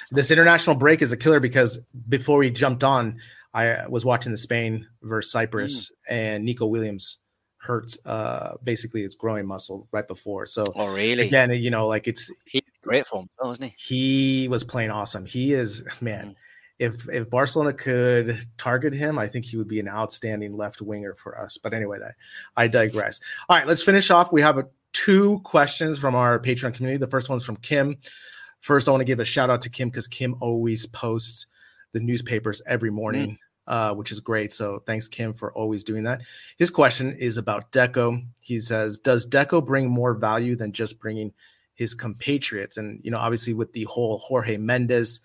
this international break is a killer because before we jumped on, I was watching the Spain versus Cyprus, and Nico Williams hurt uh, basically his growing muscle right before. So oh really? again, you know, like it's He's great form, though, isn't he? he was playing awesome. He is man. Mhm. If if Barcelona could target him, I think he would be an outstanding left winger for us. But anyway, that I digress. All right, let's finish off. We have a, two questions from our Patreon community. The first one's from Kim. First, I want to give a shout out to Kim because Kim always posts the newspapers every morning, uh, which is great. So thanks, Kim, for always doing that. His question is about Deco. He says, "Does Deco bring more value than just bringing his compatriots?" And you know, obviously, with the whole Jorge Mendes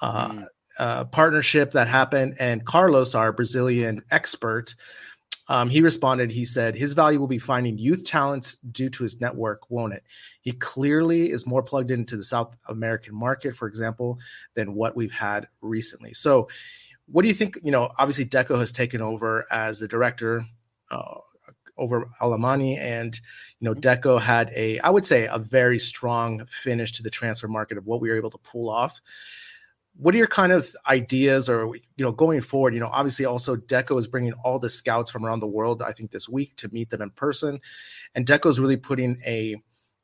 uh, Mm. uh, partnership that happened, and Carlos, our Brazilian expert, um, he responded. He said his value will be finding youth talents due to his network, won't it? He clearly is more plugged into the South American market, for example, than what we've had recently. So, what do you think? You know, obviously, Deco has taken over as the director. Uh, over Alemany, and you know Deco had a I would say a very strong finish to the transfer market of what we were able to pull off what are your kind of ideas or you know going forward you know obviously also deco is bringing all the scouts from around the world i think this week to meet them in person and deco is really putting a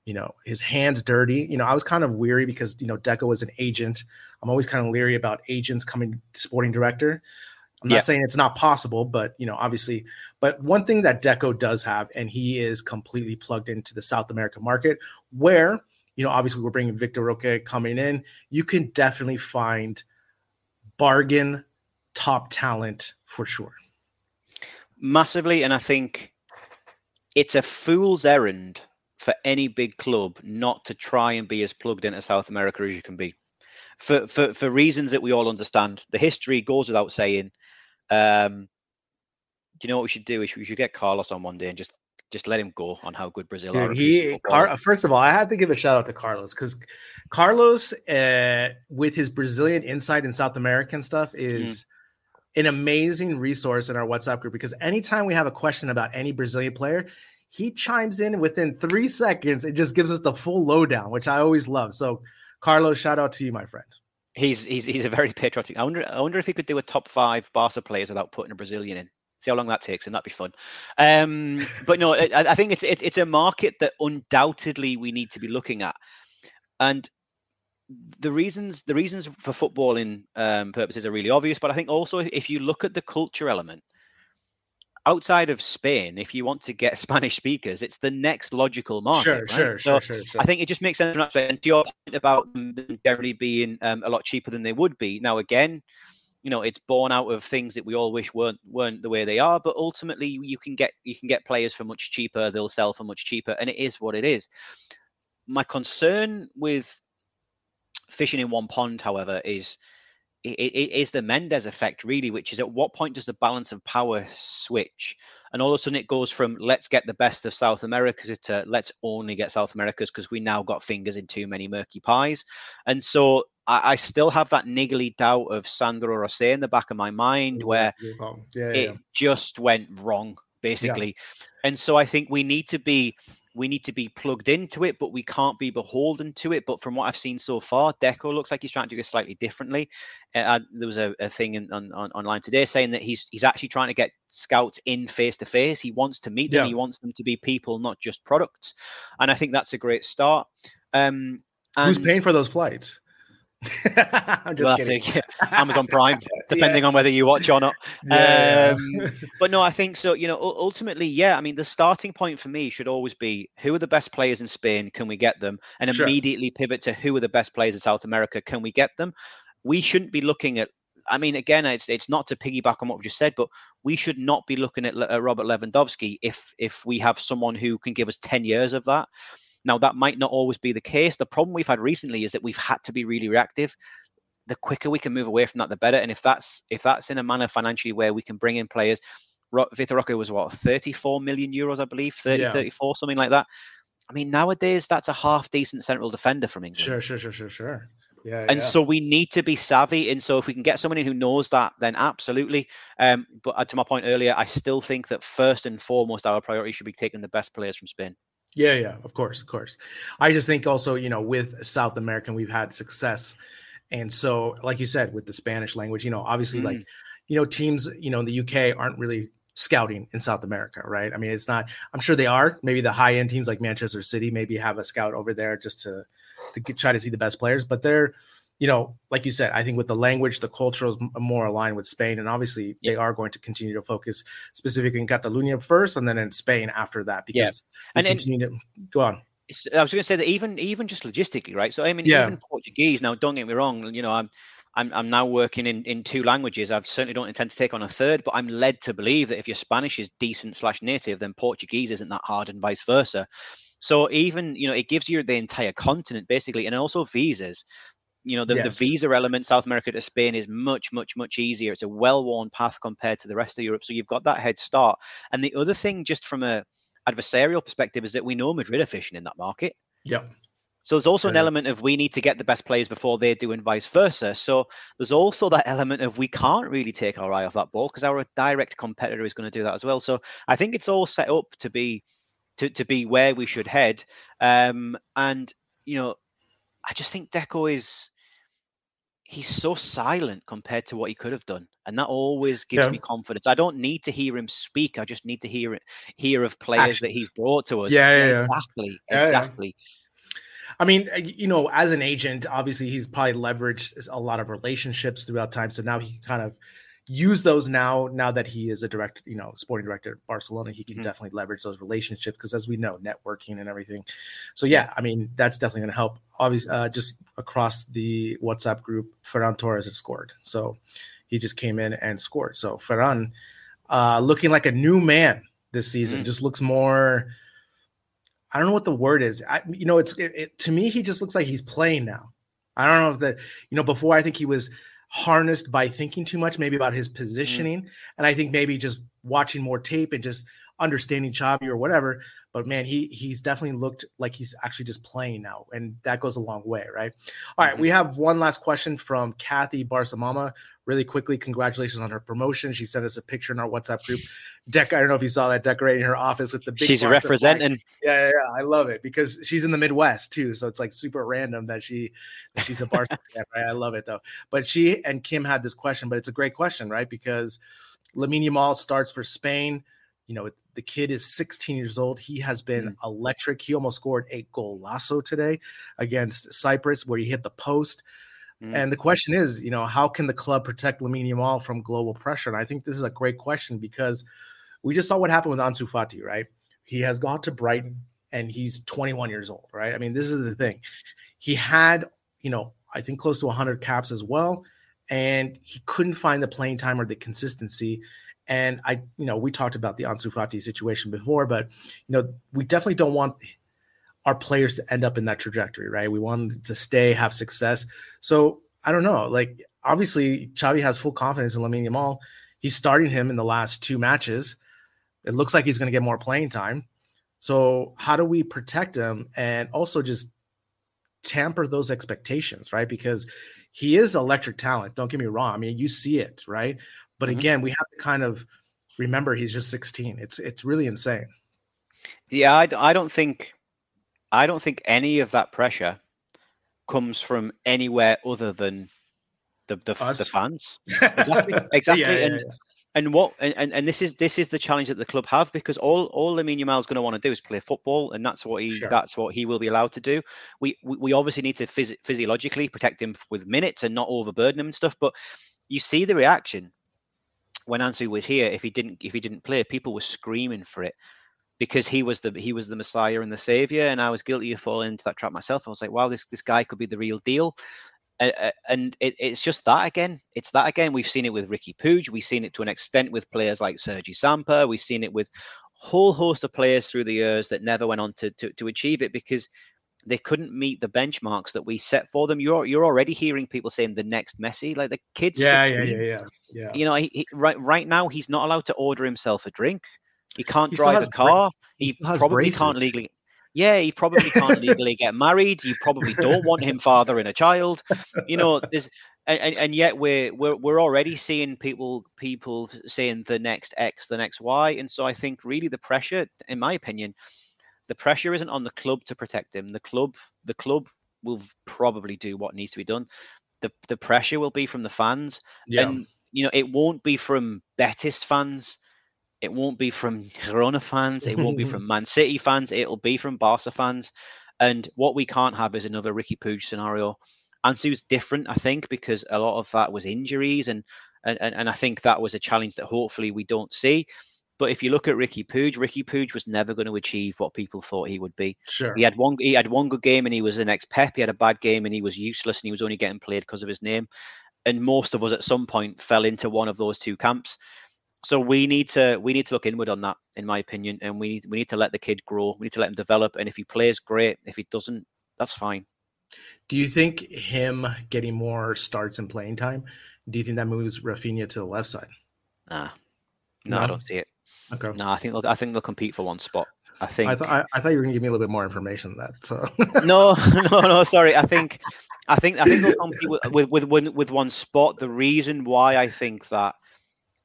you know his hands dirty you know i was kind of weary because you know deco is an agent i'm always kind of leery about agents coming to sporting director i'm not Yeah. saying it's not possible but you know obviously but one thing that deco does have and he is completely plugged into the south american market where you know obviously we're bringing Vitor Roque coming in you can definitely find bargain top talent for sure. massively and i think it's a fool's errand for any big club not to try and be as plugged into south america as you can be for for, for reasons that we all understand the history goes without saying um do you know what we should do we should, we should get carlos on one day and just just let him go on how good brazil are Dude, producing he. Car- first of all, I have to give a shout out to Carlos because Carlos, uh, with his Brazilian insight and South American stuff, is an amazing resource in our WhatsApp group. Because anytime we have a question about any Brazilian player, he chimes in within three seconds It just gives us the full lowdown, which I always love. So, Carlos, shout out to you, my friend. He's he's he's a very patriotic. I wonder I wonder if he could do a top five Barca players without putting a Brazilian in. See how long that takes, and that'd be fun. Um, but no, I, I think it's it's it's a market that undoubtedly we need to be looking at, and the reasons the reasons for footballing um, purposes are really obvious. But I think also if you look at the culture element, outside of Spain, if you want to get Spanish speakers, it's the next logical market. sure, right? sure, So sure, sure, sure. I think it just makes sense. from that aspect. And to your point about them generally being um, a lot cheaper than they would be. Now, again, you know it's born out of things that we all wish weren't weren't the way they are but ultimately you can get you can get players for much cheaper they'll sell for much cheaper and it is what it is my concern with fishing in one pond however is it, it is the Mendes effect, really, which is at what point does the balance of power switch? And all of a sudden it goes from let's get the best of South America to let's only get South America's because we now got fingers in too many murky pies. And so I, I still have that niggly doubt of Sandro Rosell in the back of my mind where yeah, yeah, it yeah. just went wrong, basically. And so I think we need to be we need to be plugged into it, but we can't be beholden to it. But from what I've seen so far, Deco looks like he's trying to do it slightly differently. Uh, there was a, a thing in, on, on, online today saying that he's he's actually trying to get scouts in face to face. He wants to meet them. Yeah. He wants them to be people, not just products. And I think that's a great start. Um, Who's paying for those flights? I'm just that's kidding. Amazon Prime, depending on whether you watch or not. Yeah, Um, but no, I think so. You know, ultimately, yeah. I mean, the starting point for me should always be who are the best players in Spain? Can we get them? And Sure. immediately pivot to who are the best players in South America? Can we get them? We shouldn't be looking at. I mean, again, it's it's not to piggyback on what we just said, but we should not be looking at uh, Robert Lewandowski if if we have someone who can give us ten years of that. Now, that might not always be the case. The problem we've had recently is that we've had to be really reactive the quicker we can move away from that, the better. And if that's if that's in a manner financially where we can bring in players, Vitor Roque was what 34 million euros, I believe, 30, Yeah. 34, something like that. I mean, nowadays that's a half decent central defender from England. Sure, sure, sure, sure, sure. Yeah, And yeah. so we need to be savvy. And so if we can get someone in who knows that, then absolutely. Um, but uh, to my point earlier, I still think that first and foremost, our priority should be taking the best players from Spain. Yeah, yeah, of course, of course. I just think also, you know, with South American, we've had success. And so, like you said, with the Spanish language, you know, obviously, like, mm. you know, teams, you know, in the UK aren't really scouting in South America, right? I mean, it's not, I'm sure they are. Maybe the high end teams like Manchester City maybe have a scout over there just to, to get, try to see the best players. But they're, you know, like you said, I think with the language, the culture is uh, more aligned with Spain. And obviously, they are going to continue to focus specifically in Catalonia first and then in Spain after that because Yeah. And- and- continue to go on. I was going to say that even even just logistically, right? So I mean, Yeah. even Portuguese. Now, don't get me wrong. You know, I'm I'm I'm now working in in two languages. I certainly don't intend to take on a third, but I'm led to believe that if your Spanish is decent slash native, then Portuguese isn't that hard, and vice versa. So even you know, it gives you the entire continent basically, and also visas. You know, the, Yes. the visa element, South America to Spain, is much, much, much easier. It's a well-worn path compared to the rest of Europe. So you've got that head start. And the other thing, just from a adversarial perspective, is that we know Madrid are fishing in that market. Yep. So there's also an element of we need to get the best players before they do, and vice versa. So there's also that element of we can't really take our eye off that ball because our direct competitor is going to do that as well. So I think it's all set up to be to, to be where we should head. Um, and you know, I just think Deco is he's so silent compared to what he could have done, and that always gives Yeah. me confidence. I don't need to hear him speak. I just need to hear it, hear of players that he's brought to us. Yeah, yeah, yeah. exactly, exactly. I mean, uh, you know, as an agent, obviously he's probably leveraged a lot of relationships throughout time. So now he can kind of use those now. Now that he is a director, you know, sporting director at Barcelona, he can Mhm. definitely leverage those relationships because, as we know, networking and everything. So yeah, I mean, that's definitely going to help. Obviously, uh, just across the WhatsApp group, Ferran Torres has scored. So he just came in and scored. So Ferran, uh, looking like a new man this season, Mm. just looks more. I don't know what the word is. I, you know, it's it, it, to me, he just looks like he's playing now. I don't know if that you know, before I think he was harnessed by thinking too much, maybe about his mm. positioning, and I think maybe just watching more tape and just understanding Xavi or whatever. But man, he he's definitely looked like he's actually just playing now, and that goes a long way, right? All right, we mm-hmm. have one last question from Kathy Barsamama. Really quickly, congratulations on her promotion. She sent us a picture in our WhatsApp group. Deck, I don't know if you saw that decorating her office with the big. She's representing. Yeah, yeah, yeah, I love it because she's in the Midwest too, so it's like super random that she that she's a Barca fan, right? I love it though. But she and Kim had this question, but it's a great question, right? Because Lamine Yamal starts for Spain. You know, the kid is 16 years old. He has been electric. He almost scored a golazo today against Cyprus, where he hit the post. Mm. And the question is, you know, how can the club protect Lamine Yamal from global pressure? And I think this is a great question because we just saw what happened with Ansu Fati, right? He has gone to Brighton and he's 21 years old, right? I mean, this is the thing. He had, you know, I think close to 100 caps as well. and he couldn't find the playing time or the consistency. And I, you know, we talked about the Ansu Fati situation before, but you know, we definitely don't want our players to end up in that trajectory, right? We want to stay, have success. So I don't know. Like obviously, Xavi has full confidence in Lamine Yamal. He's starting him in the last two matches. It looks like he's going to get more playing time. So how do we protect him and also just tamper those expectations, right? Because he is electric talent. Don't get me wrong. I mean, you see it, right? But mm-hmm. again, we have to kind of remember he's just 16. It's it's really insane. Yeah, I, I don't think I don't think any of that pressure comes from anywhere other than the the, the fans. Exactly, exactly. yeah, yeah, and yeah. and what and, and this is this is the challenge that the club have because all all Lamine Yamal is going to want to do is play football, and that's what he sure. that's what he will be allowed to do. We we, we obviously need to phys- physiologically protect him with minutes and not overburden him and stuff. But you see the reaction when Ansu was here. If he didn't if he didn't play, people were screaming for it because he was the he was the messiah and the savior and i was guilty of falling into that trap myself. I was like wow this this guy could be the real deal. And it, it's just that again. It's that again. We've seen it with Riqui Puig. We've seen it to an extent with players like sergi samper we've seen it with whole host of players through the years that never went on to, to, to achieve it because they couldn't meet the benchmarks that we set for them. You're you're already hearing people saying the next Messi, like the kids. Yeah, yeah, yeah, yeah, yeah. You know, he, he, right right now he's not allowed to order himself a drink. He can't he drive a car. He, he probably braces. can't legally. Yeah, he probably can't legally get married. You probably don't want him fathering a child. You know, there's and, and yet we're we're we're already seeing people people saying the next X, the next Y, and so I think really the pressure, in my opinion, the pressure isn't on the club to protect him. The club the club will probably do what needs to be done. The the pressure will be from the fans, yeah. and you know it won't be from Betis fans it won't be from Girona fans. It won't be from Man City fans. It'll be from Barca fans. And what we can't have is another Riqui Puig scenario. Ansu's different, I think, because a lot of that was injuries, and and and I think that was a challenge that hopefully we don't see. But if you look at Riqui Puig, Riqui Puig was never going to achieve what people thought he would be. Sure. He had one he had one good game and he was the next Pep. He had a bad game and he was useless and he was only getting played because of his name. And most of us at some point fell into one of those two camps so we need to we need to look inward on that, in my opinion, and we need we need to let the kid grow. We need to let him develop, and if he plays, great. If he doesn't, that's fine. Do you think him getting more starts and playing time? Do you think that moves Raphinha to the left side? Nah, no, no? I don't see it. Okay. No, I think they'll, I think they'll compete for one spot. I think. I, th- I, I thought you were going to give me a little bit more information than that. So. no, no, no. Sorry. I think, I think, I think they'll compete with, with with with one spot. The reason why I think that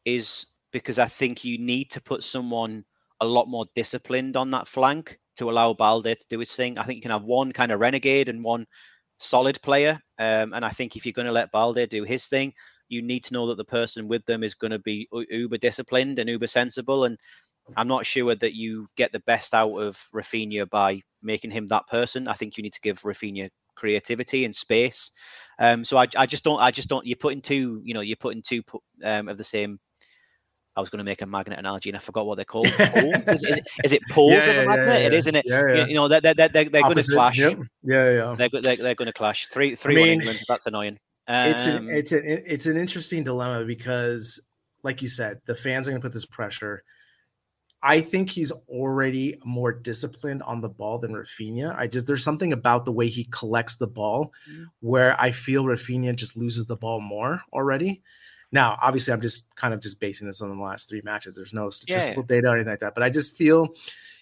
is because I think you need to put someone a lot more disciplined on that flank to allow Balde to do his thing. I think you can have one kind of renegade and one solid player. Um, and I think if you're going to let Balde do his thing, you need to know that the person with them is going to be uber disciplined and uber sensible. And I'm not sure that you get the best out of Raphinha by making him that person. I think you need to give Raphinha creativity and space. Um, so I, I just don't, I just don't. You're putting two, you know, you're putting two um, of the same I was going to make a magnet analogy and I forgot what they're called. Poles? is, is, it, is it poles yeah, of a magnet? Yeah, yeah, it is, isn't it? You, you, know, they're, they're, they're, they're going to clash. Yep. Yeah, yeah. They're, they're, they're going to clash. Three, three, I mean, England. That's annoying. Um, it's an, it's an, it's an interesting dilemma because, like you said, the fans are going to put this pressure. I think he's already more disciplined on the ball than Raphinha. I just there's something about the way he collects the ball mm-hmm. where I feel Raphinha just loses the ball more already. Now, obviously, I'm just kind of just basing this on the last three matches. There's no statistical yeah. data or anything like that, but I just feel,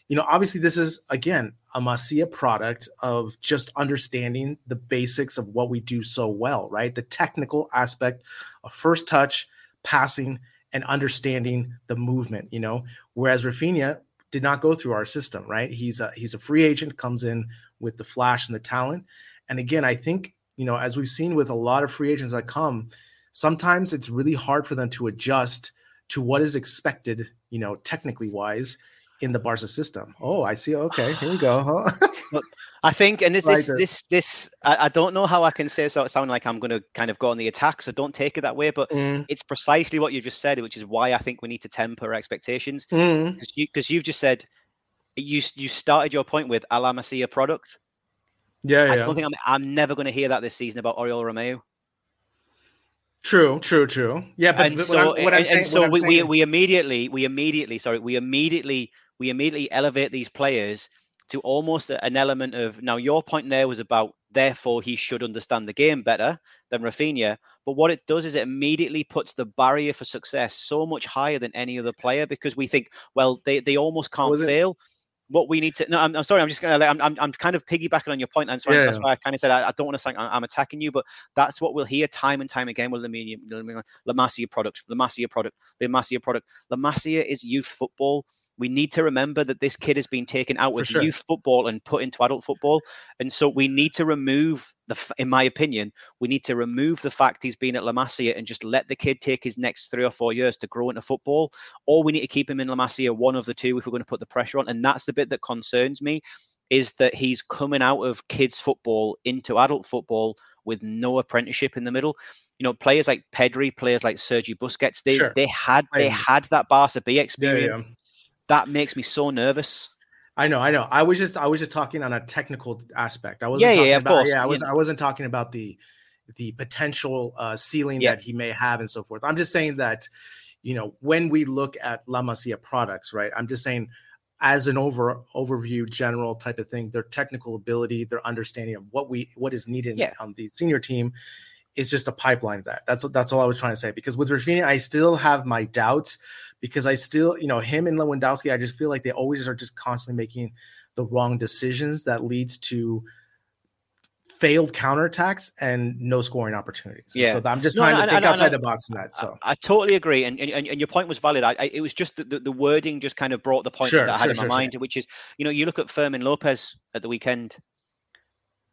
you know, obviously, this is again a Masia product of just understanding the basics of what we do so well, right? The technical aspect of first touch, passing, and understanding the movement. You know, whereas Raphinha did not go through our system, right? He's a he's a free agent, comes in with the flash and the talent, and again, I think you know, as we've seen with a lot of free agents that come sometimes it's really hard for them to adjust to what is expected, you know, technically wise in the Barca system. Oh, I see. Okay, here we go. Huh? I think, and this, this, this, this, I, I, don't know how I can say so. It sound like I'm going to kind of go on the attack, so don't take it that way. But mm. it's precisely what you just said, which is why I think we need to temper expectations. Because mm. you, you've just said you you started your point with a Masia product. Yeah, I yeah. don't think I'm. I'm never going to hear that this season about Oriol Romeu. True, true, true. Yeah, but, and but so, what I'm, what I'm and, saying, and so we, we we immediately we immediately sorry we immediately we immediately elevate these players to almost an element of now your point there was about therefore he should understand the game better than Raphinha. But what it does is it immediately puts the barrier for success so much higher than any other player because we think, well, they, they almost can't Was it- fail. What we need to no, I'm, I'm sorry, I'm just gonna I'm, I'm I'm kind of piggybacking on your point. and so Yeah, that's yeah. why I kind of said I, I don't want to say I'm, attacking you, but that's what we'll hear time and time again with Lamine, La Masia product, La Masia product, La Masia product. La Masia is youth football. We need to remember that this kid has been taken out For with sure. youth football and put into adult football, and so we need to remove the, in my opinion, we need to remove the fact he's been at La Masia and just let the kid take his next three or four years to grow into football, or we need to keep him in La Masia, one of the two, if we're going to put the pressure on. And that's the bit that concerns me, is that he's coming out of kids football into adult football with no apprenticeship in the middle. You know, players like Pedri, players like Sergi Busquets, they Sure. they had they had that Barca B Yeah, experience. yeah. That makes me so nervous. I know, I know. I was just I was just talking on a technical aspect. I wasn't Yeah, yeah, talking of about course. yeah, I was I wasn't talking about the the potential uh ceiling Yeah. that he may have and so forth. I'm just saying that you know, when we look at La Masia products, right? I'm just saying as an over overview general type of thing, their technical ability, their understanding of what we what is needed Yeah. on the senior team is just a pipeline that. That's that's all I was trying to say. Because with Raphinha, I still have my doubts because I still, you know, him and Lewandowski, I just feel like they always are just constantly making the wrong decisions that leads to failed counterattacks and no scoring opportunities. Yeah. So I'm just No, trying and- to think and outside the box in that. So I, I totally agree, and, and and your point was valid. I, I it was just the, the, wording just kind of brought the point Sure, that I had sure, in my sure. mind, which is you know you look at Fermin Lopez at the weekend.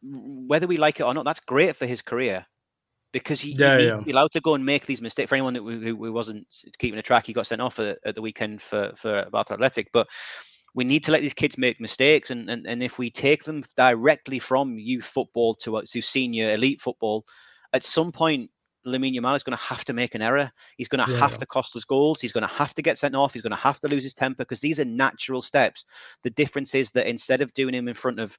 Whether we like it or not, that's great for his career because he, he Yeah, needs yeah. be allowed to go and make these mistakes. For anyone that who, who wasn't keeping a track, he got sent off at, at the weekend for for Barca Athletic, but. We need to let these kids make mistakes, and, and, and if we take them directly from youth football to uh, to senior elite football, at some point Lamine Yamal is going to have to make an error. He's going to Yeah. have to cost us goals. He's going to have to get sent off. He's going to have to lose his temper because these are natural steps. The difference is that instead of doing him in front of,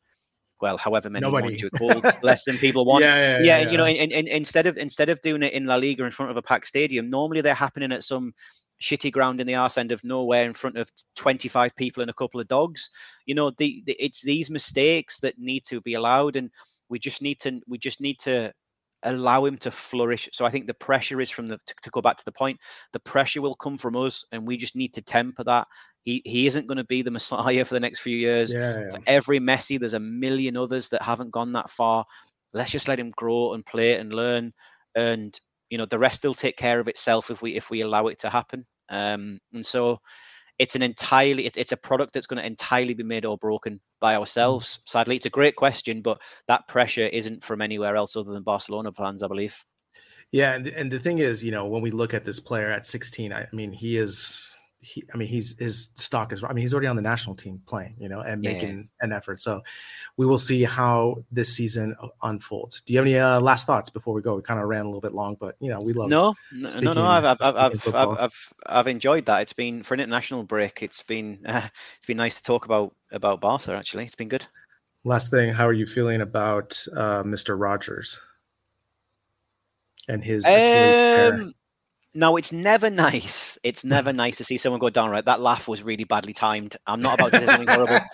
well, however many Nobody. want you called, less than people want. yeah, Yeah, you know, and, and instead of instead of doing it in La Liga in front of a packed stadium, normally they're happening at some shitty ground in the arse end of nowhere in front of 25 people and a couple of dogs. You know, the, the it's these mistakes that need to be allowed, and we just need to we just need to allow him to flourish. So I think the pressure is from the to, to go back to the point, the pressure will come from us, and we just need to temper that. He he isn't going to be the messiah for the next few years. yeah, yeah. For every Messi, there's a million others that haven't gone that far. Let's just let him grow and play and learn, and you know the rest will take care of itself if we if we allow it to happen. Um, and so it's an entirely it's, it's a product that's going to entirely be made or broken by ourselves. Sadly, it's a great question, but that pressure isn't from anywhere else other than Barcelona fans, I believe. Yeah, and, and the thing is, you know, when we look at this player at 16, I, I mean, he is he I mean, he's his stock is I mean, he's already on the national team playing, you know, and Yeah. making an effort. So we will see how this season unfolds. Do you have any uh, last thoughts before we go? We kind of ran a little bit long, but you know, we love No, no, no, no. I've, I've, I've, I've, I've. I've, I've enjoyed that. It's been for an international break. It's been, uh, it's been nice to talk about about Barca. Actually, it's been good. Last thing, how are you feeling about uh, Mr. Rodgers and his Um, no, it's never nice. It's never nice to see someone go down. Right, that laugh was really badly timed. I'm not about to say something horrible.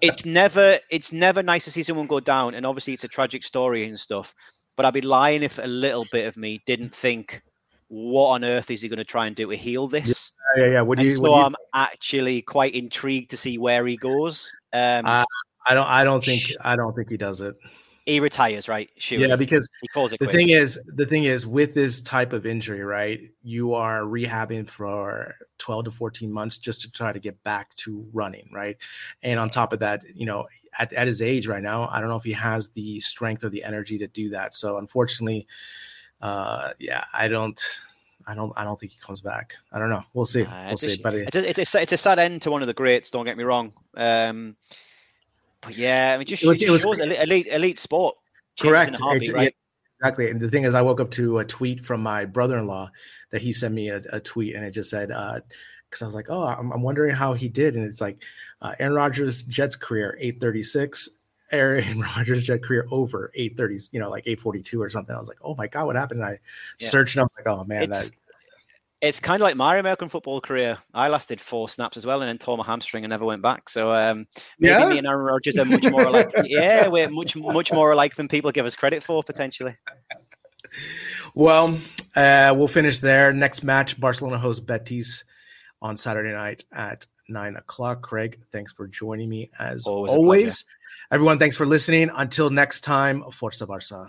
It's never, it's never nice to see someone go down, and obviously it's a tragic story and stuff. But I'd be lying if a little bit of me didn't think, what on earth is he going to try and do to heal this? yeah, yeah. What do And you? so What do you I'm actually quite intrigued to see where he goes. Um, Uh, I don't. I don't think. I don't think he does it. He retires, right? Yeah, because he calls it the quits. thing is the thing is with this type of injury right you are rehabbing for 12 to 14 months just to try to get back to running right and on top of that you know at, at his age right now i don't know if he has the strength or the energy to do that so unfortunately uh yeah i don't i don't i don't think he comes back i don't know we'll see Uh, we'll see but it, it's, a, it's, a, sa- it's a sad end to one of the greats. Don't get me wrong. Um, but yeah, I mean, just It was- it was- elite, elite, elite sport. correct Ex- right? exactly and the thing is i woke up to a tweet from my brother-in-law that he sent me a, a tweet and it just said uh because i was like oh I'm, I'm wondering how he did and it's like uh, aaron Rodgers jets career 836 Aaron Rodgers jet career over 830s, you know, like 842 or something. I was like, oh my God, what happened? And I Yeah. searched and I was like, oh man, It's, that it's kind of like my American football career. I lasted four snaps as well, and then tore my hamstring and never went back. So um, maybe Yeah? me and Aaron Rodgers are much more alike. yeah, we're much much more alike than people give us credit for potentially. Well, uh, we'll finish there. Next match, Barcelona hosts Betis on Saturday night at nine o'clock. Craig, thanks for joining me as Always always. Everyone, thanks for listening. Until next time, Forza Barça.